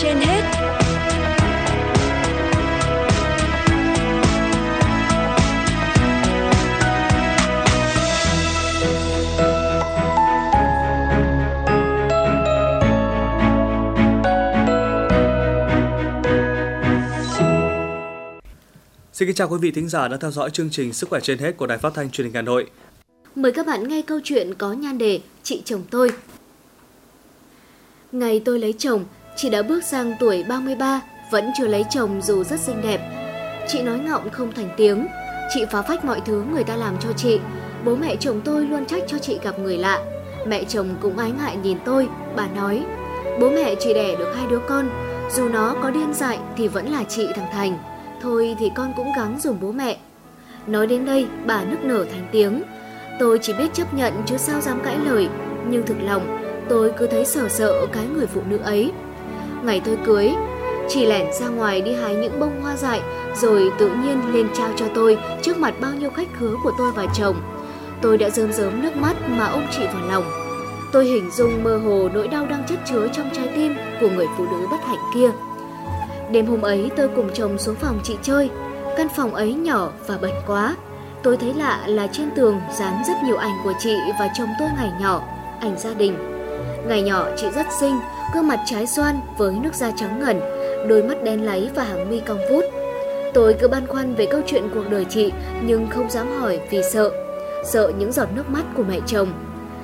trên hết Xin kính chào quý vị thính giả đang theo dõi chương trình Sức khỏe trên hết của Đài Phát thanh Truyền hình Hà Nội. Mời các bạn nghe câu chuyện có nhan đề Chị chồng tôi. Ngày tôi lấy chồng, chị đã bước sang tuổi 33, vẫn chưa lấy chồng dù rất xinh đẹp. Chị nói ngọng không thành tiếng, chị phá phách mọi thứ người ta làm cho chị. Bố mẹ chồng tôi luôn trách cho chị gặp người lạ. Mẹ chồng cũng ái ngại nhìn tôi, bà nói, bố mẹ chỉ đẻ được hai đứa con, dù nó có điên dại thì vẫn là chị thằng Thành. Thôi thì con cũng gắng dùng bố mẹ. Nói đến đây, bà nức nở thành tiếng. Tôi chỉ biết chấp nhận chứ sao dám cãi lời, nhưng thực lòng tôi cứ thấy sợ sợ cái người phụ nữ ấy. Ngày tôi cưới, chị lẻn ra ngoài đi hái những bông hoa dại rồi tự nhiên lên trao cho tôi trước mặt bao nhiêu khách khứa của tôi và chồng. Tôi đã rơm rớm nước mắt mà ôm chị vào lòng. Tôi hình dung mơ hồ nỗi đau đang chất chứa trong trái tim của người phụ nữ bất hạnh kia. Đêm hôm ấy tôi cùng chồng xuống phòng chị chơi. Căn phòng ấy nhỏ và bẩn quá. Tôi thấy lạ là trên tường dán rất nhiều ảnh của chị và chồng tôi ngày nhỏ, ảnh gia đình. Ngày nhỏ chị rất xinh, gương mặt trái xoan với nước da trắng ngần, đôi mắt đen láy và hàng mi cong vút. Tôi cứ băn khoăn về câu chuyện cuộc đời chị nhưng không dám hỏi vì sợ, sợ những giọt nước mắt của mẹ chồng.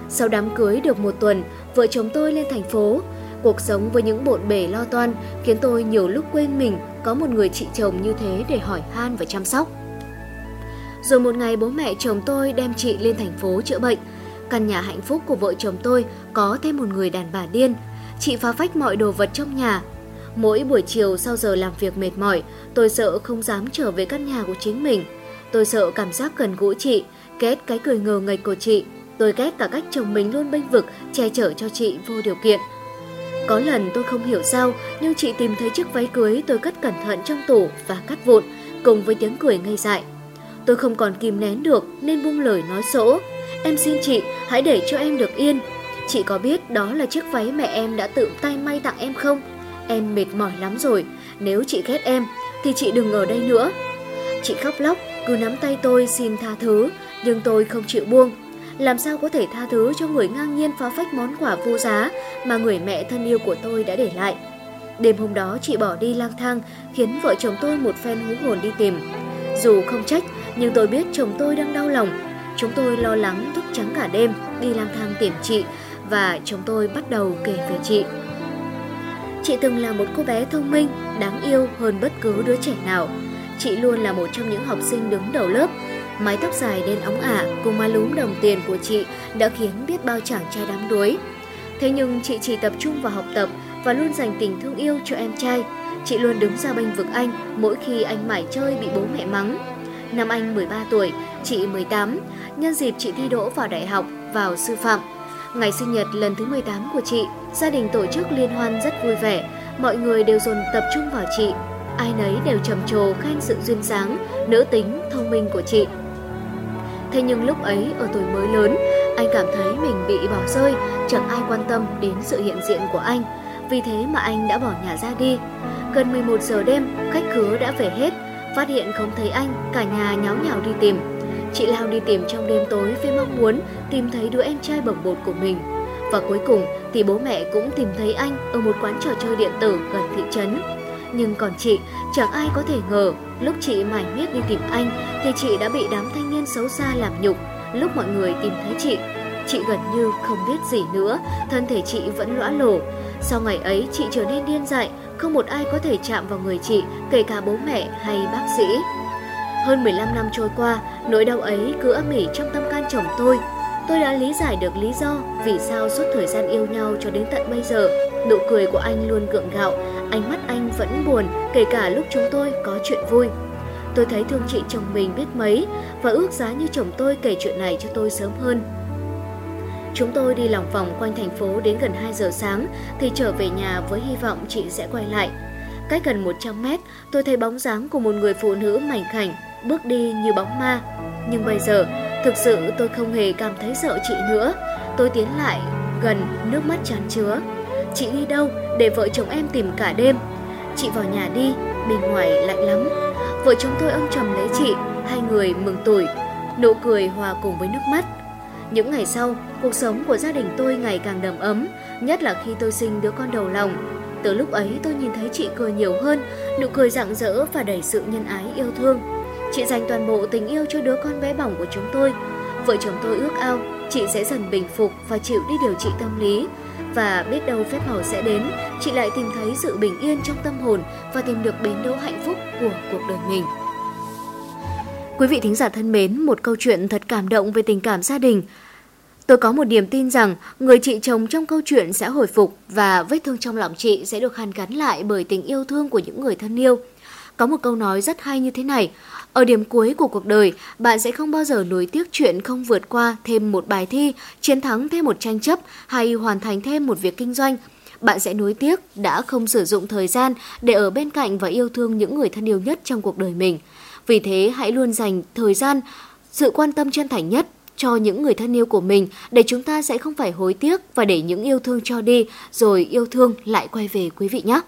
Sau đám cưới được một tuần, vợ chồng tôi lên thành phố, Cuộc sống với những bộn bề lo toan khiến tôi nhiều lúc quên mình có một người chị chồng như thế để hỏi han và chăm sóc. Rồi một ngày bố mẹ chồng tôi đem chị lên thành phố chữa bệnh. Căn nhà hạnh phúc của vợ chồng tôi có thêm một người đàn bà điên. Chị phá phách mọi đồ vật trong nhà. Mỗi buổi chiều sau giờ làm việc mệt mỏi, tôi sợ không dám trở về căn nhà của chính mình. Tôi sợ cảm giác gần gũi chị, ghét cái cười ngờ nghệch của chị. Tôi ghét cả cách chồng mình luôn bênh vực, che chở cho chị vô điều kiện. Có lần tôi không hiểu sao, nhưng chị tìm thấy chiếc váy cưới tôi cất cẩn thận trong tủ và cắt vụn, cùng với tiếng cười ngây dại. Tôi không còn kìm nén được nên buông lời nói sỗ. Em xin chị, hãy để cho em được yên. Chị có biết đó là chiếc váy mẹ em đã tự tay may tặng em không? Em mệt mỏi lắm rồi, nếu chị ghét em thì chị đừng ở đây nữa. Chị khóc lóc, cứ nắm tay tôi xin tha thứ, nhưng tôi không chịu buông làm sao có thể tha thứ cho người ngang nhiên phá phách món quà vô giá mà người mẹ thân yêu của tôi đã để lại. Đêm hôm đó chị bỏ đi lang thang khiến vợ chồng tôi một phen hú hồn đi tìm. Dù không trách nhưng tôi biết chồng tôi đang đau lòng. Chúng tôi lo lắng thức trắng cả đêm đi lang thang tìm chị và chúng tôi bắt đầu kể về chị. Chị từng là một cô bé thông minh, đáng yêu hơn bất cứ đứa trẻ nào. Chị luôn là một trong những học sinh đứng đầu lớp, Mái tóc dài đen óng ả cùng má lúm đồng tiền của chị đã khiến biết bao chàng trai đắm đuối. Thế nhưng chị chỉ tập trung vào học tập và luôn dành tình thương yêu cho em trai. Chị luôn đứng ra bênh vực anh mỗi khi anh mải chơi bị bố mẹ mắng. Năm anh 13 tuổi, chị 18, nhân dịp chị thi đỗ vào đại học, vào sư phạm. Ngày sinh nhật lần thứ 18 của chị, gia đình tổ chức liên hoan rất vui vẻ, mọi người đều dồn tập trung vào chị. Ai nấy đều trầm trồ khen sự duyên dáng, nữ tính, thông minh của chị. Thế nhưng lúc ấy ở tuổi mới lớn, anh cảm thấy mình bị bỏ rơi, chẳng ai quan tâm đến sự hiện diện của anh. Vì thế mà anh đã bỏ nhà ra đi. Gần 11 giờ đêm, khách khứa đã về hết, phát hiện không thấy anh, cả nhà nháo nhào đi tìm. Chị lao đi tìm trong đêm tối với mong muốn tìm thấy đứa em trai bồng bột của mình. Và cuối cùng thì bố mẹ cũng tìm thấy anh ở một quán trò chơi điện tử gần thị trấn. Nhưng còn chị, chẳng ai có thể ngờ lúc chị mải miết đi tìm anh thì chị đã bị đám thanh niên xấu xa làm nhục. Lúc mọi người tìm thấy chị, chị gần như không biết gì nữa, thân thể chị vẫn lõa lổ. Sau ngày ấy chị trở nên điên dại, không một ai có thể chạm vào người chị, kể cả bố mẹ hay bác sĩ. Hơn 15 năm trôi qua, nỗi đau ấy cứ âm ỉ trong tâm can chồng tôi. Tôi đã lý giải được lý do vì sao suốt thời gian yêu nhau cho đến tận bây giờ, nụ cười của anh luôn gượng gạo, ánh mắt anh vẫn buồn kể cả lúc chúng tôi có chuyện vui. Tôi thấy thương chị chồng mình biết mấy và ước giá như chồng tôi kể chuyện này cho tôi sớm hơn. Chúng tôi đi lòng vòng quanh thành phố đến gần 2 giờ sáng thì trở về nhà với hy vọng chị sẽ quay lại. Cách gần 100 mét, tôi thấy bóng dáng của một người phụ nữ mảnh khảnh, bước đi như bóng ma. Nhưng bây giờ, thực sự tôi không hề cảm thấy sợ chị nữa. Tôi tiến lại gần, nước mắt chán chứa. Chị đi đâu để vợ chồng em tìm cả đêm? Chị vào nhà đi, bên ngoài lạnh lắm. Vợ chúng tôi ôm chầm lấy chị, hai người mừng tuổi, nụ cười hòa cùng với nước mắt. Những ngày sau, cuộc sống của gia đình tôi ngày càng đầm ấm, nhất là khi tôi sinh đứa con đầu lòng. Từ lúc ấy tôi nhìn thấy chị cười nhiều hơn, nụ cười rạng rỡ và đầy sự nhân ái yêu thương. Chị dành toàn bộ tình yêu cho đứa con bé bỏng của chúng tôi. Vợ chồng tôi ước ao chị sẽ dần bình phục và chịu đi điều trị tâm lý. Và biết đâu phép màu sẽ đến, chị lại tìm thấy sự bình yên trong tâm hồn và tìm được bến đỗ hạnh phúc của cuộc đời mình. Quý vị thính giả thân mến, một câu chuyện thật cảm động về tình cảm gia đình. Tôi có một niềm tin rằng người chị chồng trong câu chuyện sẽ hồi phục và vết thương trong lòng chị sẽ được hàn gắn lại bởi tình yêu thương của những người thân yêu. Có một câu nói rất hay như thế này, ở điểm cuối của cuộc đời, bạn sẽ không bao giờ nuối tiếc chuyện không vượt qua thêm một bài thi, chiến thắng thêm một tranh chấp hay hoàn thành thêm một việc kinh doanh. Bạn sẽ nuối tiếc đã không sử dụng thời gian để ở bên cạnh và yêu thương những người thân yêu nhất trong cuộc đời mình. Vì thế, hãy luôn dành thời gian, sự quan tâm chân thành nhất cho những người thân yêu của mình để chúng ta sẽ không phải hối tiếc và để những yêu thương cho đi rồi yêu thương lại quay về quý vị nhé.